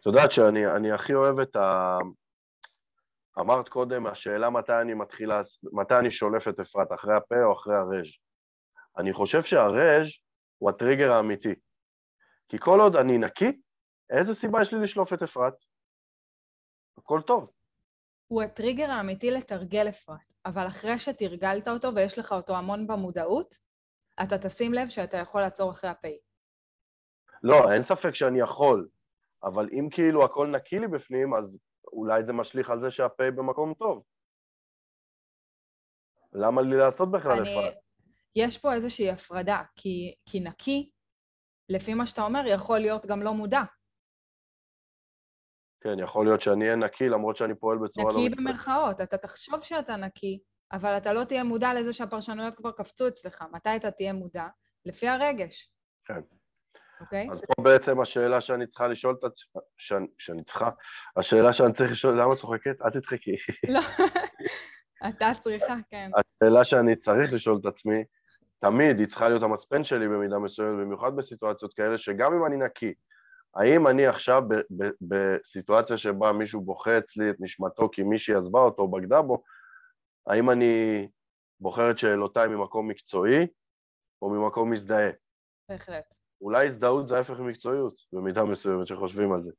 את יודעת שאני הכי אוהב את ה... אמרת קודם, השאלה מתי אני מתחיל, מתי אני שולף את אפרת, אחרי הפה או אחרי הרז'. אני חושב שהרז' הוא הטריגר האמיתי. כי כל עוד אני נקי, איזה סיבה יש לי לשלוף את אפרת? הכל טוב. הוא הטריגר האמיתי לתרגל אפרת, אבל אחרי שתרגלת אותו ויש לך אותו המון במודעות, אתה תשים לב שאתה יכול לעצור אחרי הפה. לא, אין ספק שאני יכול, אבל אם כאילו הכל נקי לי בפנים, אז אולי זה משליך על זה שהפה במקום טוב. למה לי לעשות בכלל. אפרת? יש פה איזושהי הפרדה, כי, כי נקי, לפי מה שאתה אומר, יכול להיות גם לא מודע. כן, יכול להיות שאני אהיה נקי למרות שאני פועל בצורה נקי לא... נקי במרכאות, אתה תחשוב שאתה נקי, אבל אתה לא תהיה מודע לזה שהפרשנויות כבר קפצו אצלך. מתי אתה תהיה מודע? לפי הרגש. כן. אוקיי? Okay. אז פה בעצם השאלה שאני צריכה לשאול את עצמי, שאני, שאני צריכה, השאלה שאני צריך לשאול, למה צוחקת? אל תצחקי. לא, אתה צריכה, כן. השאלה שאני צריך לשאול את עצמי, תמיד היא צריכה להיות המצפן שלי במידה מסוימת, במיוחד בסיטואציות כאלה, שגם אם אני נקי, האם אני עכשיו ב- ב- בסיטואציה שבה מישהו בוכה אצלי את נשמתו כי מישהי עזבה אותו או בגדה בו, האם אני בוחר את שאלותיי ממקום מקצועי או ממקום מזדהה? בהחלט. אולי הזדהות זה ההפך ממקצועיות, במידה מסוימת שחושבים על זה.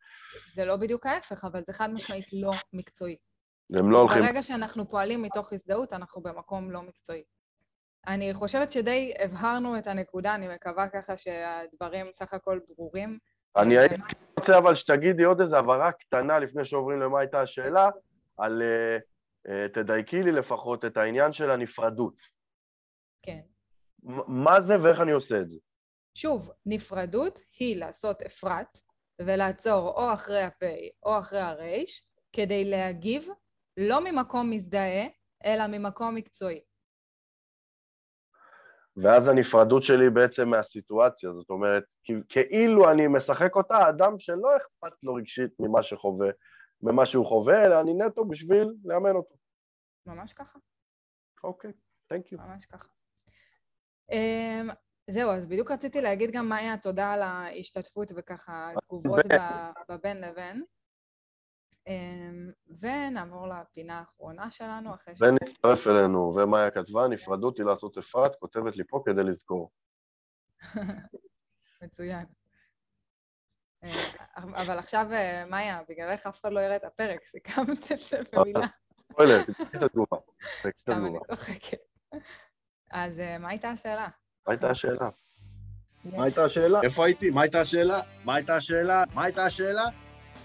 זה לא בדיוק ההפך, אבל זה חד משמעית לא מקצועי. הם לא הולכים... ברגע שאנחנו פועלים מתוך הזדהות, אנחנו במקום לא מקצועי. אני חושבת שדי הבהרנו את הנקודה, אני מקווה ככה שהדברים סך הכל ברורים. אני הייתי רוצה אבל שתגידי עוד איזו הבהרה קטנה לפני שעוברים למה הייתה השאלה, על... uh, uh, תדייקי לי לפחות את העניין של הנפרדות. כן. מה זה ואיך אני עושה את זה? שוב, נפרדות היא לעשות אפרת ולעצור או אחרי הפה או אחרי הרייש, כדי להגיב לא ממקום מזדהה, אלא ממקום מקצועי. ואז הנפרדות שלי בעצם מהסיטואציה, זאת אומרת, כאילו אני משחק אותה אדם שלא אכפת לו רגשית ממה שחווה, ממה שהוא חווה, אלא אני נטו בשביל לאמן אותו. ממש ככה. אוקיי, יו. ממש ככה. Um, זהו, אז בדיוק רציתי להגיד גם מאיה תודה על ההשתתפות וככה תגובות בבין לבין. אמ, ונעבור לפינה האחרונה שלנו אחרי ש... ונצטרף אלינו, ומאיה כתבה, נפרדות היא לעשות אפרת, כותבת לי פה כדי לזכור. מצוין. אה, אבל עכשיו, אה, מאיה, בגללך אף אחד לא יראה את הפרק, סיכמת את זה במילה. סתם, אני צוחקת. אז אה, מה הייתה השאלה? מה הייתה השאלה? מה הייתה השאלה? איפה הייתי? מה הייתה השאלה? מה הייתה השאלה? מה הייתה השאלה?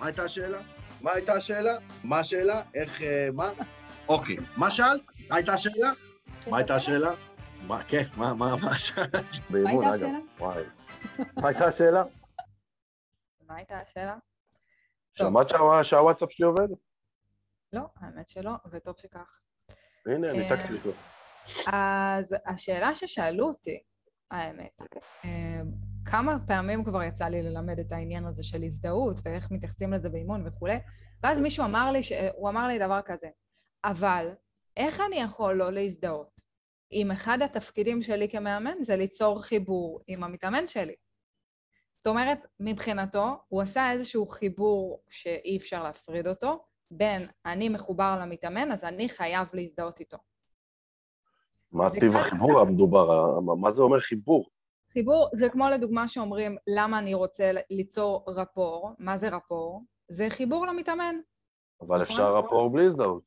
מה הייתה השאלה? מה הייתה השאלה? מה השאלה? איך, אה, מה? אוקיי. מה שאלת? מה הייתה השאלה? מה הייתה השאלה? מה, כן, מה, מה, מה שאלת? באימון, אגב. וואי. מה הייתה השאלה? מה הייתה השאלה? שמעת שהוואטסאפ שלי עובד? לא, האמת שלא, וטוב שכך. הנה, ניתקתי אותו. אז השאלה ששאלו אותי, האמת, אה, כמה פעמים כבר יצא לי ללמד את העניין הזה של הזדהות ואיך מתייחסים לזה באימון וכולי, ואז מישהו אמר לי, הוא אמר לי דבר כזה, אבל איך אני יכול לא להזדהות אם אחד התפקידים שלי כמאמן זה ליצור חיבור עם המתאמן שלי? זאת אומרת, מבחינתו, הוא עשה איזשהו חיבור שאי אפשר להפריד אותו, בין אני מחובר למתאמן, אז אני חייב להזדהות איתו. מה טיב. החיבור המדובר? מה- זה אומר חיבור? חיבור זה כמו לדוגמה שאומרים, למה אני רוצה ליצור רפור? מה זה רפור? זה חיבור למתאמן. אבל נכון. אפשר רפור בלי הזדהות.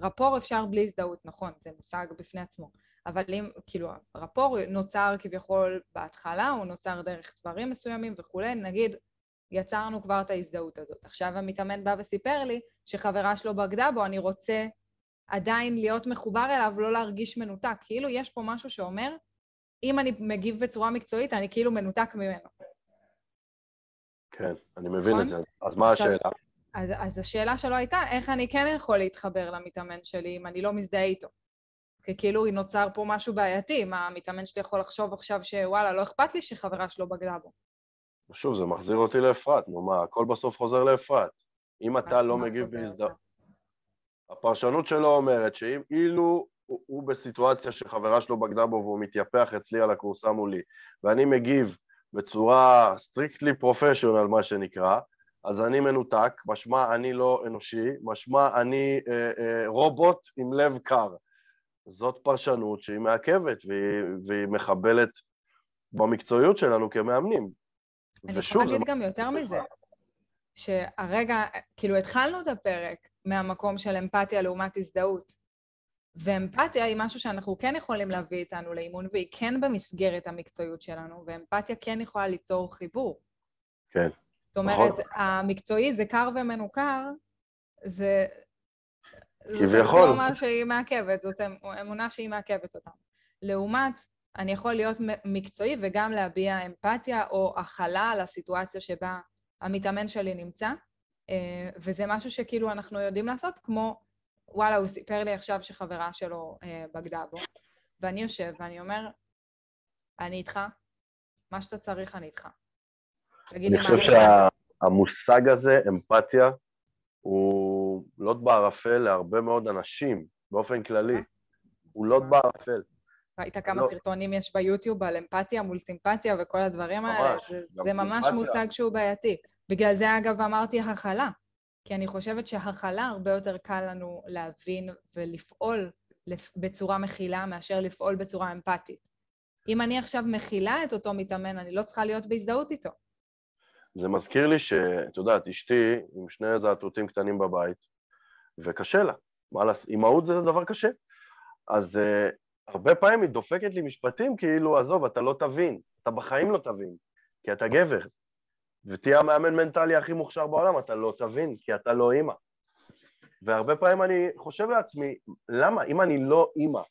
רפור אפשר בלי הזדהות, נכון, זה מושג בפני עצמו. אבל אם, כאילו, רפור נוצר כביכול בהתחלה, הוא נוצר דרך דברים מסוימים וכולי, נגיד, יצרנו כבר את ההזדהות הזאת. עכשיו המתאמן בא וסיפר לי שחברה שלו בגדה בו, אני רוצה עדיין להיות מחובר אליו, לא להרגיש מנותק. כאילו יש פה משהו שאומר, אם אני מגיב בצורה מקצועית, אני כאילו מנותק ממנו. כן, אני מבין נכון? את זה. אז מה עכשיו- השאלה? אז, אז השאלה שלו הייתה, איך אני כן יכול להתחבר למתאמן שלי אם אני לא מזדהה איתו? כי כאילו נוצר פה משהו בעייתי, מה, המתאמן שלי יכול לחשוב עכשיו שוואלה, לא אכפת לי שחברה שלו בגדה בו. שוב, זה מחזיר אותי לאפרת, נו מה, הכל בסוף חוזר לאפרת. אם אתה לא מגיב בהזדהות... הפרשנות שלו אומרת שאם אילו הוא, הוא בסיטואציה שחברה שלו בגדה בו והוא מתייפח אצלי על הכורסה מולי, ואני מגיב בצורה strictly professional, מה שנקרא, אז אני מנותק, משמע אני לא אנושי, משמע אני אה, אה, רובוט עם לב קר. זאת פרשנות שהיא מעכבת והיא, והיא מחבלת במקצועיות שלנו כמאמנים. אני ושוב, יכולה להגיד גם יותר מזה, שהרגע, כאילו התחלנו את הפרק מהמקום של אמפתיה לעומת הזדהות, ואמפתיה היא משהו שאנחנו כן יכולים להביא איתנו לאימון, והיא כן במסגרת המקצועיות שלנו, ואמפתיה כן יכולה ליצור חיבור. כן. זאת אומרת, נכון. המקצועי זה קר ומנוכר, זה... זאת כביכול. אקסיומה שהיא מעכבת, זאת אמ- אמונה שהיא מעכבת אותנו. לעומת, אני יכול להיות מקצועי וגם להביע אמפתיה או הכלה על הסיטואציה שבה המתאמן שלי נמצא, וזה משהו שכאילו אנחנו יודעים לעשות, כמו, וואלה, הוא סיפר לי עכשיו שחברה שלו אה, בגדה בו, ואני יושב ואני אומר, אני איתך, מה שאתה צריך אני איתך. תגיד לי אני חושב שהמושג הזה, אמפתיה, הוא לוט בערפל להרבה מאוד אנשים, באופן כללי. הוא לוט בערפל. ראית כמה לא. סרטונים יש ביוטיוב על אמפתיה מול סימפתיה וכל הדברים האלה? ממש, זה, גם זה ממש סימפתיה. מושג שהוא בעייתי. בגלל זה, אגב, אמרתי הכלה. כי אני חושבת שהכלה הרבה יותר קל לנו להבין ולפעול לפ- בצורה מכילה מאשר לפעול בצורה אמפתית. אם אני עכשיו מכילה את אותו מתאמן, אני לא צריכה להיות בהזדהות איתו. זה מזכיר לי שאת יודעת, אשתי עם שני זעתותים קטנים בבית, וקשה לה. מה לעשות? אימהות זה דבר קשה. אז uh, הרבה פעמים היא דופקת לי משפטים כאילו, עזוב, אתה לא תבין, אתה בחיים לא תבין, כי אתה גבר. ותהיה המאמן מנטלי הכי מוכשר בעולם, אתה לא תבין, כי אתה לא אימא. והרבה פעמים אני חושב לעצמי, למה? אם אני לא אימא,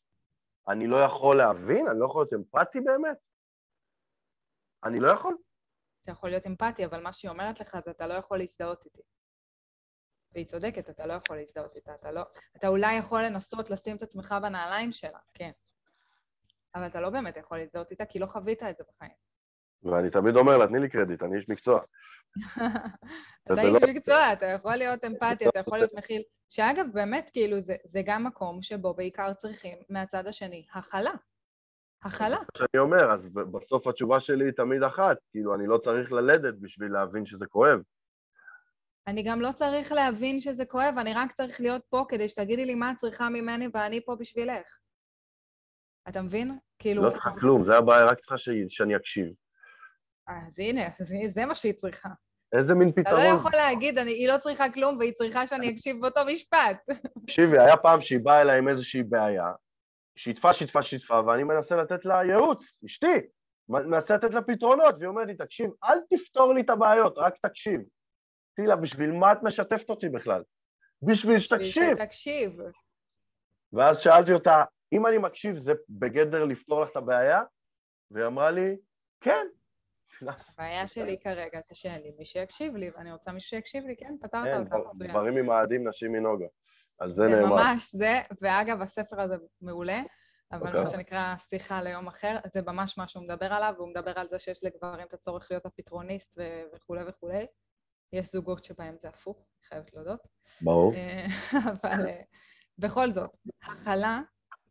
אני לא יכול להבין? אני לא יכול להיות אמפתי באמת? אני לא יכול? אתה יכול להיות אמפתי, אבל מה שהיא אומרת לך זה אתה לא יכול להזדהות איתי. והיא צודקת, אתה לא יכול להזדהות איתה, אתה לא... אתה אולי יכול לנסות לשים את עצמך בנעליים שלה, כן. אבל אתה לא באמת יכול להזדהות איתה, כי לא חווית את זה בחיים. ואני תמיד אומר לה, תני לי קרדיט, אני איש מקצוע. אתה איש לא- מקצוע, אתה יכול להיות אמפתי, אתה יכול להיות מכיל. שאגב, באמת, כאילו, זה, זה גם מקום שבו בעיקר צריכים מהצד השני הכלה. הכלה. מה שאני אומר, אז בסוף התשובה שלי היא תמיד אחת, כאילו, אני לא צריך ללדת בשביל להבין שזה כואב. אני גם לא צריך להבין שזה כואב, אני רק צריך להיות פה כדי שתגידי לי מה את צריכה ממני ואני פה בשבילך. אתה מבין? כאילו... לא צריכה כלום, זה הבעיה, רק צריכה שאני אקשיב. אז הנה, זה, זה מה שהיא צריכה. איזה מין אתה פתרון. לא יכול להגיד, אני, היא לא צריכה כלום והיא צריכה שאני אקשיב באותו משפט. תקשיבי, היה פעם שהיא באה אליי עם איזושהי בעיה, שיתפה, שיתפה, שיתפה, ואני מנסה לתת לה ייעוץ, אשתי, מנסה לתת לה פתרונות, והיא אומרת לי, תקשיב, אל תפתור לי את הבעיות, רק תקשיב. אמרתי לה, בשביל מה את משתפת אותי בכלל? בשביל שתקשיב. תקשיב. ואז שאלתי אותה, אם אני מקשיב, זה בגדר לפתור לך את הבעיה? והיא אמרה לי, כן. הבעיה שלי כרגע זה שאין לי מי שיקשיב לי, ואני רוצה מישהו שיקשיב לי, כן, פתרת כן, אותה מצוין. דברים ממאדים, נשים מנוגה. על זה זה נאמר. ממש זה, ואגב, הספר הזה מעולה, אבל אוקיי. מה שנקרא שיחה ליום אחר, זה ממש מה שהוא מדבר עליו, והוא מדבר על זה שיש לגברים את הצורך להיות הפתרוניסט ו- וכולי וכולי. יש זוגות שבהם זה הפוך, אני חייבת להודות. ברור. אה, אבל אה, בכל זאת, הכלה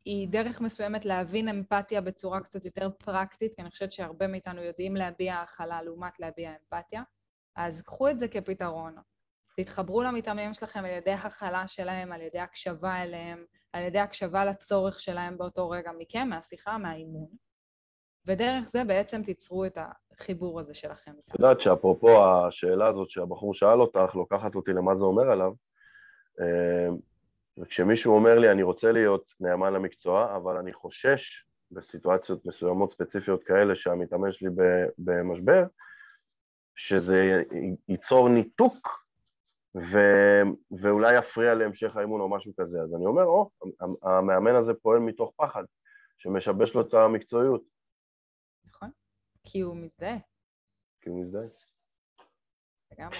היא דרך מסוימת להבין אמפתיה בצורה קצת יותר פרקטית, כי אני חושבת שהרבה מאיתנו יודעים להביע הכלה לעומת להביע אמפתיה, אז קחו את זה כפתרון. תתחברו למתאמנים שלכם על ידי הכלה שלהם, על ידי הקשבה אליהם, על ידי הקשבה לצורך שלהם באותו רגע מכם, מהשיחה, מהאימון. ודרך זה בעצם תיצרו את החיבור הזה שלכם. את יודעת שאפרופו השאלה הזאת שהבחור שאל אותך, לוקחת אותי למה זה אומר עליו, אה, וכשמישהו אומר לי, אני רוצה להיות נאמן למקצוע, אבל אני חושש בסיטואציות מסוימות ספציפיות כאלה שהמתאמן שלי במשבר, שזה ייצור ניתוק ו... ואולי יפריע להמשך האימון או משהו כזה. אז אני אומר, או, המאמן הזה פועל מתוך פחד, שמשבש לו את המקצועיות. נכון, כי הוא מזדהה. כי הוא מזדהה. לגמרי.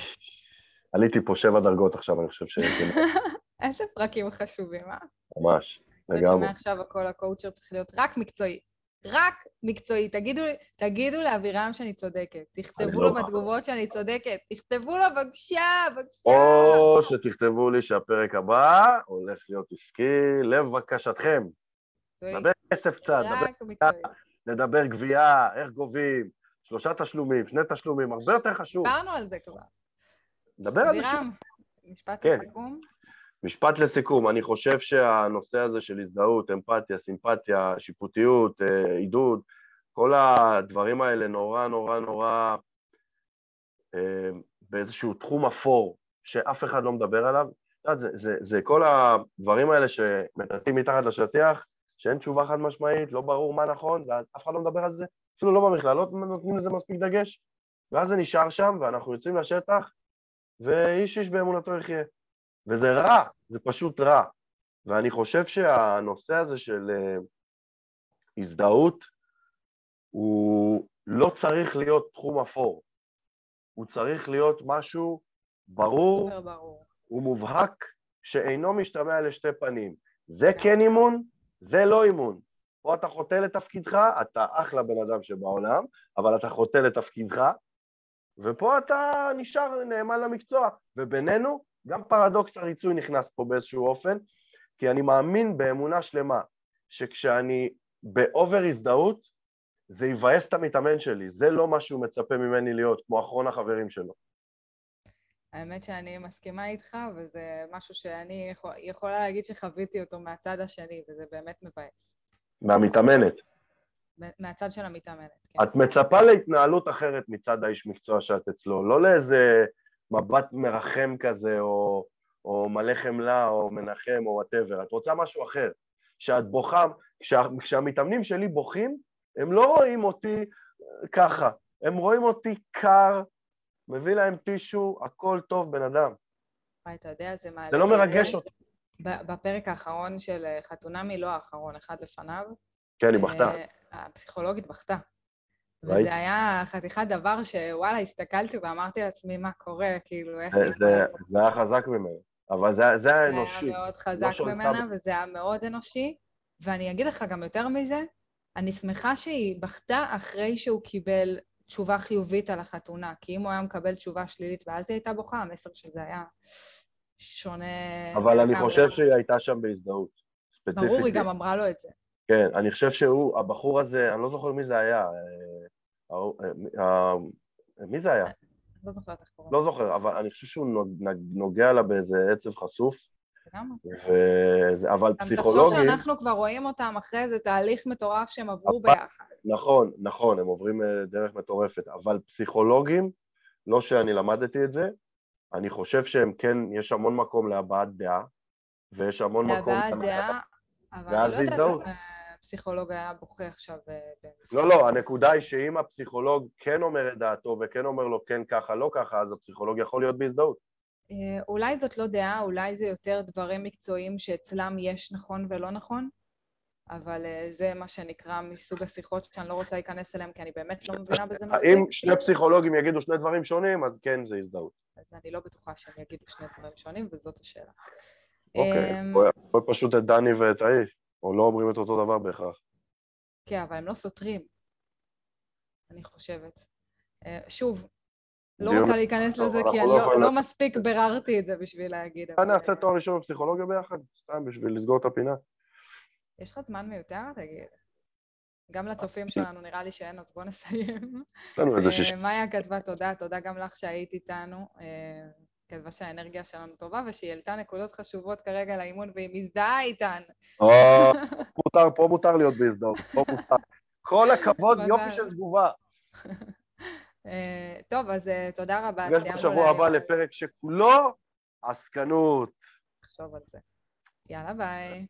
עליתי פה שבע דרגות עכשיו, אני חושב ש... איזה פרקים חשובים, אה? ממש, לגמרי. מעכשיו הכל הקואוצ'ר צריך להיות רק מקצועי. רק מקצועי. תגידו, תגידו לאבירם שאני צודקת. תכתבו לו לא... בתגובות שאני צודקת. תכתבו לו בבקשה, בבקשה. או שתכתבו לי שהפרק הבא הולך להיות עסקי לבקשתכם. נדבר כסף קצת, נדבר, נדבר גבייה, איך גובים, שלושה תשלומים, שני תשלומים, הרבה יותר חשוב. דיברנו על זה כבר. נדבר על זה. אבירם, משפט כן. משפט לסיכום, אני חושב שהנושא הזה של הזדהות, אמפתיה, סימפתיה, שיפוטיות, אה, עידוד, כל הדברים האלה נורא נורא נורא אה, באיזשהו תחום אפור שאף אחד לא מדבר עליו. זה, זה, זה כל הדברים האלה שמטאטאים מתחת לשטיח, שאין תשובה חד משמעית, לא ברור מה נכון, ואז אף אחד לא מדבר על זה, אפילו לא במכללות נותנים לזה מספיק דגש, ואז זה נשאר שם, ואנחנו יוצאים לשטח, ואיש איש באמונתו יחיה. וזה רע, זה פשוט רע. ואני חושב שהנושא הזה של uh, הזדהות הוא לא צריך להיות תחום אפור, הוא צריך להיות משהו ברור, ברור. ומובהק, שאינו משתמע לשתי פנים. זה כן אימון, זה לא אימון. פה אתה חוטא לתפקידך, אתה אחלה בן אדם שבעולם, אבל אתה חוטא לתפקידך, ופה אתה נשאר נאמן למקצוע. ובינינו, גם פרדוקס הריצוי נכנס פה באיזשהו אופן, כי אני מאמין באמונה שלמה שכשאני באובר הזדהות, זה יבאס את המתאמן שלי, זה לא מה שהוא מצפה ממני להיות, כמו אחרון החברים שלו. האמת שאני מסכימה איתך, וזה משהו שאני יכול, יכולה להגיד שחוויתי אותו מהצד השני, וזה באמת מבאס. מהמתאמנת. מהצד של המתאמנת, כן. את מצפה להתנהלות אחרת מצד האיש מקצוע שאת אצלו, לא לאיזה מבט מרחם כזה, או, או מלא חמלה, או מנחם, או וואטאבר, את רוצה משהו אחר. כשאת בוכה, כשה, כשהמתאמנים שלי בוכים, הם לא רואים אותי ככה, הם רואים אותי קר, מביא להם טישו, הכל טוב, בן אדם. אתה יודע, זה מעלה... זה לא מרגש אותי. בפרק האחרון של חתונמי, לא האחרון, אחד לפניו. כן, היא בכתה. אה, הפסיכולוגית בכתה. ראית? וזה היה חתיכת דבר שוואלה, הסתכלתי ואמרתי לעצמי, מה קורה, כאילו, איך... זה, זה, זה היה חזק ממנו, אבל זה, זה היה אנושי. זה היה מאוד חזק לא ממנה, וזה היה מאוד אנושי. ואני אגיד לך גם יותר מזה, אני שמחה שהיא בכתה אחרי שהוא קיבל תשובה חיובית על החתונה, כי אם הוא היה מקבל תשובה שלילית ואז היא הייתה בוכה, המסר של זה היה שונה... אבל אני חושב שהיא הייתה שם בהזדהות, ספציפית. ברור, היא גם אמרה לו את זה. כן, אני חושב שהוא, הבחור הזה, אני לא זוכר מי זה היה, אה, מי זה היה? לא זוכרת איך קוראים. לא זוכר, אבל אני חושב שהוא נוגע לה באיזה עצב חשוף. אבל פסיכולוגים... תחשוב שאנחנו כבר רואים אותם אחרי איזה תהליך מטורף שהם עברו ביחד. נכון, נכון, הם עוברים דרך מטורפת, אבל פסיכולוגים, לא שאני למדתי את זה, אני חושב שהם כן, יש המון מקום להבעת דעה, ויש המון מקום... להבעת דעה, אבל אני לא יודעת הפסיכולוג היה בוכה עכשיו... אה, לא, לא, הנקודה היא שאם הפסיכולוג כן אומר את דעתו וכן אומר לו כן ככה, לא ככה, אז הפסיכולוג יכול להיות בהזדהות. אה, אולי זאת לא דעה, אולי זה יותר דברים מקצועיים שאצלם יש נכון ולא נכון, אבל אה, זה מה שנקרא מסוג השיחות שאני לא רוצה להיכנס אליהם, כי אני באמת לא מבינה בזה מספיק. אם שני פסיכולוגים יגידו שני דברים שונים, אז כן, זה הזדהות. אז אני לא בטוחה שהם יגידו שני דברים שונים, וזאת השאלה. אוקיי, בואי פשוט את דני ואת האיש. או לא אומרים את אותו דבר בהכרח. כן, אבל הם לא סותרים, אני חושבת. אה, שוב, לא רוצה להיכנס לזה, כי אני לא, לא מספיק ביררתי את זה בשביל להגיד. אני אעשה תואר ראשון בפסיכולוגיה ביחד, סתם בשביל לסגור את הפינה. יש לך זמן מיותר? תגיד. גם לצופים שלנו נראה לי שאין, אז בואו נסיים. שישה. מאיה כתבה תודה, תודה גם לך שהיית איתנו. כתבה שהאנרגיה שלנו טובה, ושהיא העלתה נקודות חשובות כרגע לאימון והיא מזדהה איתן. או, מותר, פה מותר להיות בהזדהות, פה מותר. כל הכבוד, יופי של תגובה. אה, טוב, אז אה, תודה רבה. נפגש בשבוע הבא לפרק שכולו עסקנות. נחשוב על זה. יאללה, ביי.